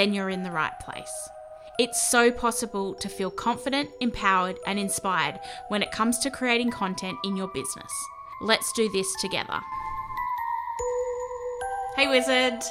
then you're in the right place. It's so possible to feel confident, empowered, and inspired when it comes to creating content in your business. Let's do this together. Hey, Wizard!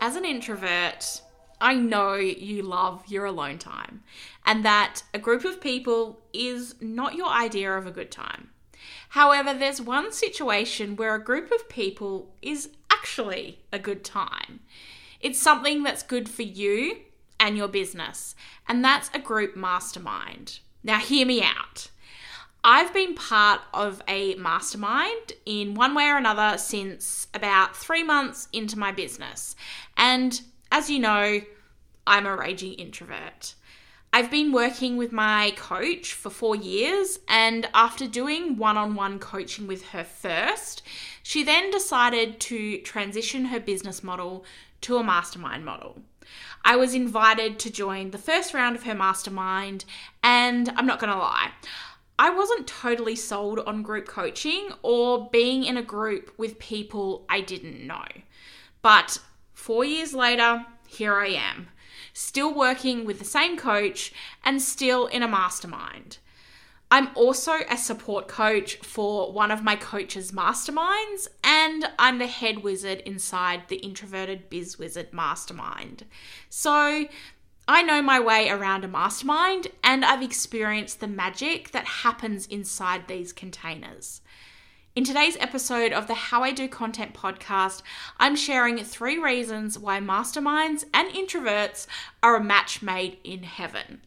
As an introvert, I know you love your alone time and that a group of people is not your idea of a good time. However, there's one situation where a group of people is actually a good time. It's something that's good for you and your business, and that's a group mastermind. Now, hear me out. I've been part of a mastermind in one way or another since about three months into my business. And as you know, I'm a raging introvert. I've been working with my coach for four years, and after doing one on one coaching with her first, she then decided to transition her business model to a mastermind model. I was invited to join the first round of her mastermind, and I'm not to lie, I wasn't totally sold on group coaching or being in a group with people I didn't know. But four years later, here I am, still working with the same coach and still in a mastermind. I'm also a support coach for one of my coach's masterminds, and I'm the head wizard inside the Introverted Biz Wizard Mastermind. So, I know my way around a mastermind, and I've experienced the magic that happens inside these containers. In today's episode of the How I Do Content podcast, I'm sharing three reasons why masterminds and introverts are a match made in heaven.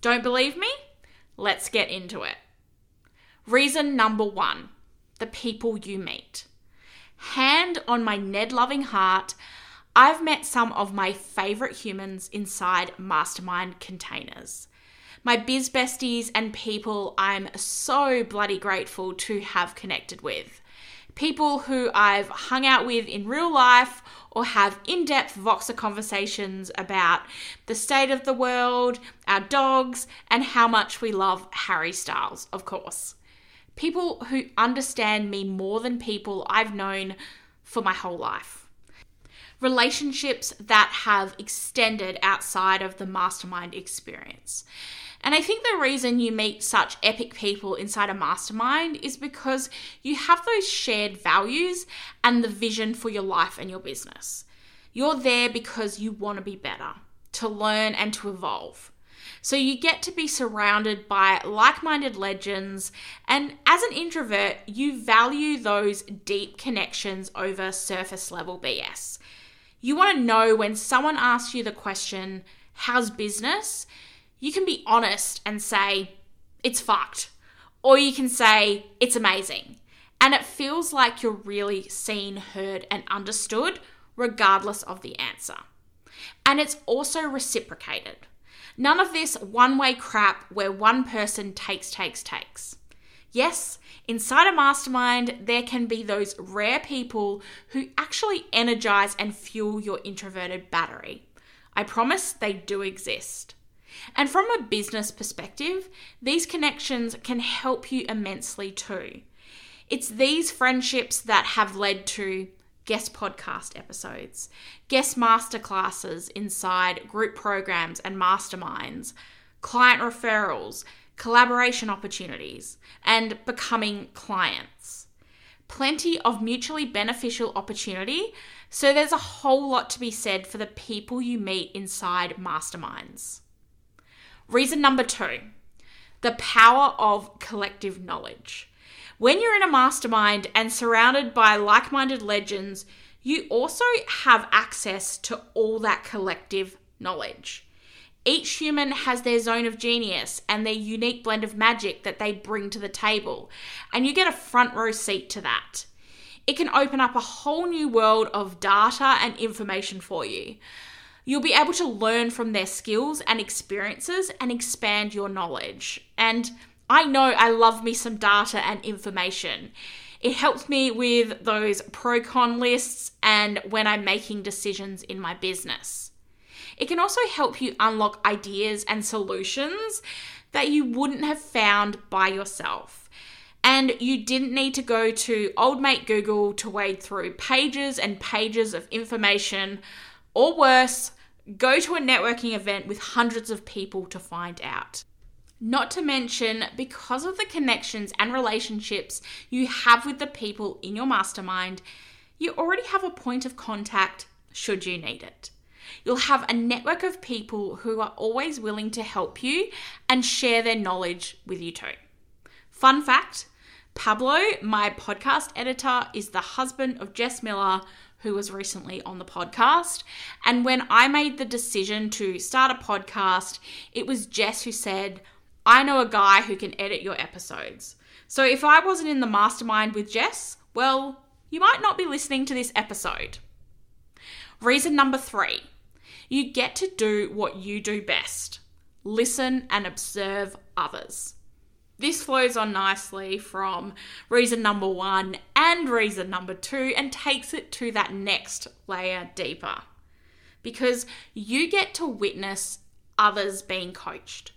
Don't believe me? Let's get into it. Reason number one the people you meet. Hand on my Ned loving heart, I've met some of my favorite humans inside mastermind containers. My biz besties and people I'm so bloody grateful to have connected with. People who I've hung out with in real life or have in depth Voxer conversations about the state of the world, our dogs, and how much we love Harry Styles, of course. People who understand me more than people I've known for my whole life. Relationships that have extended outside of the mastermind experience. And I think the reason you meet such epic people inside a mastermind is because you have those shared values and the vision for your life and your business. You're there because you want to be better, to learn and to evolve. So you get to be surrounded by like minded legends, and as an introvert, you value those deep connections over surface level BS. You want to know when someone asks you the question, How's business? You can be honest and say, it's fucked. Or you can say, it's amazing. And it feels like you're really seen, heard, and understood, regardless of the answer. And it's also reciprocated. None of this one way crap where one person takes, takes, takes. Yes, inside a mastermind, there can be those rare people who actually energize and fuel your introverted battery. I promise they do exist. And from a business perspective, these connections can help you immensely too. It's these friendships that have led to guest podcast episodes, guest masterclasses inside group programs and masterminds, client referrals, collaboration opportunities, and becoming clients. Plenty of mutually beneficial opportunity, so there's a whole lot to be said for the people you meet inside masterminds. Reason number two the power of collective knowledge. When you're in a mastermind and surrounded by like minded legends, you also have access to all that collective knowledge. Each human has their zone of genius and their unique blend of magic that they bring to the table, and you get a front row seat to that. It can open up a whole new world of data and information for you. You'll be able to learn from their skills and experiences and expand your knowledge. And I know I love me some data and information. It helps me with those pro con lists and when I'm making decisions in my business. It can also help you unlock ideas and solutions that you wouldn't have found by yourself. And you didn't need to go to old mate Google to wade through pages and pages of information, or worse, go to a networking event with hundreds of people to find out. Not to mention, because of the connections and relationships you have with the people in your mastermind, you already have a point of contact should you need it. You'll have a network of people who are always willing to help you and share their knowledge with you too. Fun fact Pablo, my podcast editor, is the husband of Jess Miller, who was recently on the podcast. And when I made the decision to start a podcast, it was Jess who said, I know a guy who can edit your episodes. So if I wasn't in the mastermind with Jess, well, you might not be listening to this episode. Reason number three you get to do what you do best listen and observe others. This flows on nicely from reason number one and reason number two and takes it to that next layer deeper. Because you get to witness others being coached.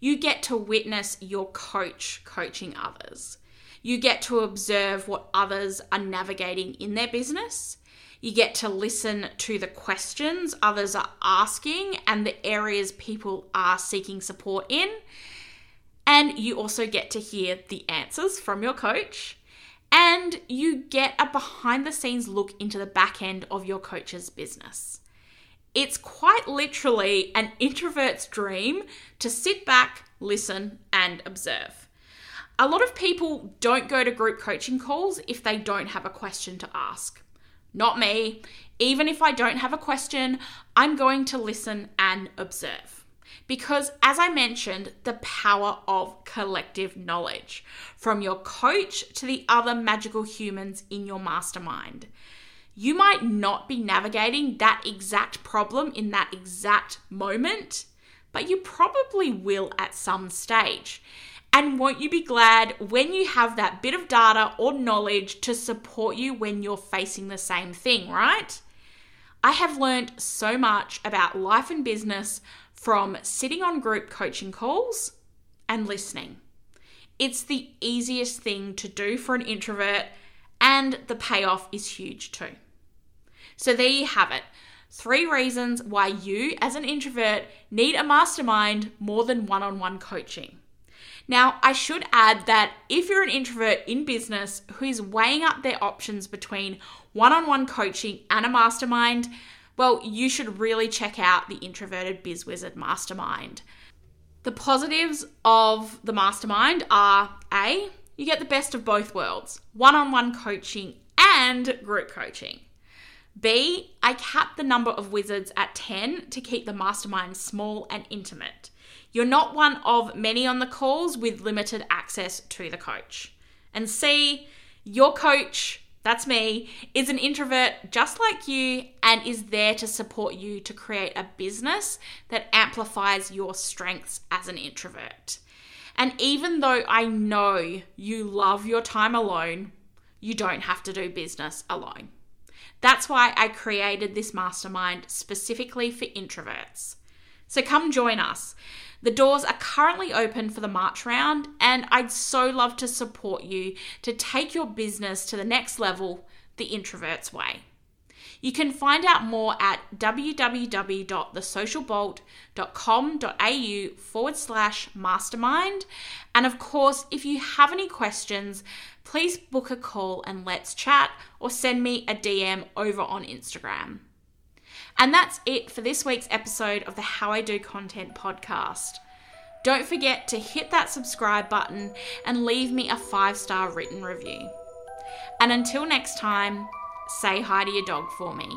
You get to witness your coach coaching others. You get to observe what others are navigating in their business. You get to listen to the questions others are asking and the areas people are seeking support in. And you also get to hear the answers from your coach. And you get a behind the scenes look into the back end of your coach's business. It's quite literally an introvert's dream to sit back, listen, and observe. A lot of people don't go to group coaching calls if they don't have a question to ask. Not me. Even if I don't have a question, I'm going to listen and observe. Because, as I mentioned, the power of collective knowledge from your coach to the other magical humans in your mastermind you might not be navigating that exact problem in that exact moment, but you probably will at some stage. And won't you be glad when you have that bit of data or knowledge to support you when you're facing the same thing, right? I have learned so much about life and business from sitting on group coaching calls and listening. It's the easiest thing to do for an introvert, and the payoff is huge too. So there you have it. Three reasons why you, as an introvert, need a mastermind more than one on one coaching. Now, I should add that if you're an introvert in business who is weighing up their options between one on one coaching and a mastermind, well, you should really check out the Introverted Biz Wizard Mastermind. The positives of the mastermind are A, you get the best of both worlds one on one coaching and group coaching. B, I cap the number of wizards at 10 to keep the mastermind small and intimate. You're not one of many on the calls with limited access to the coach. And C, your coach, that's me, is an introvert just like you and is there to support you to create a business that amplifies your strengths as an introvert. And even though I know you love your time alone, you don't have to do business alone. That's why I created this mastermind specifically for introverts. So come join us. The doors are currently open for the March round, and I'd so love to support you to take your business to the next level the introvert's way. You can find out more at www.thesocialbolt.com.au forward slash mastermind. And of course, if you have any questions, please book a call and let's chat or send me a DM over on Instagram. And that's it for this week's episode of the How I Do Content podcast. Don't forget to hit that subscribe button and leave me a five star written review. And until next time, say hi to your dog for me.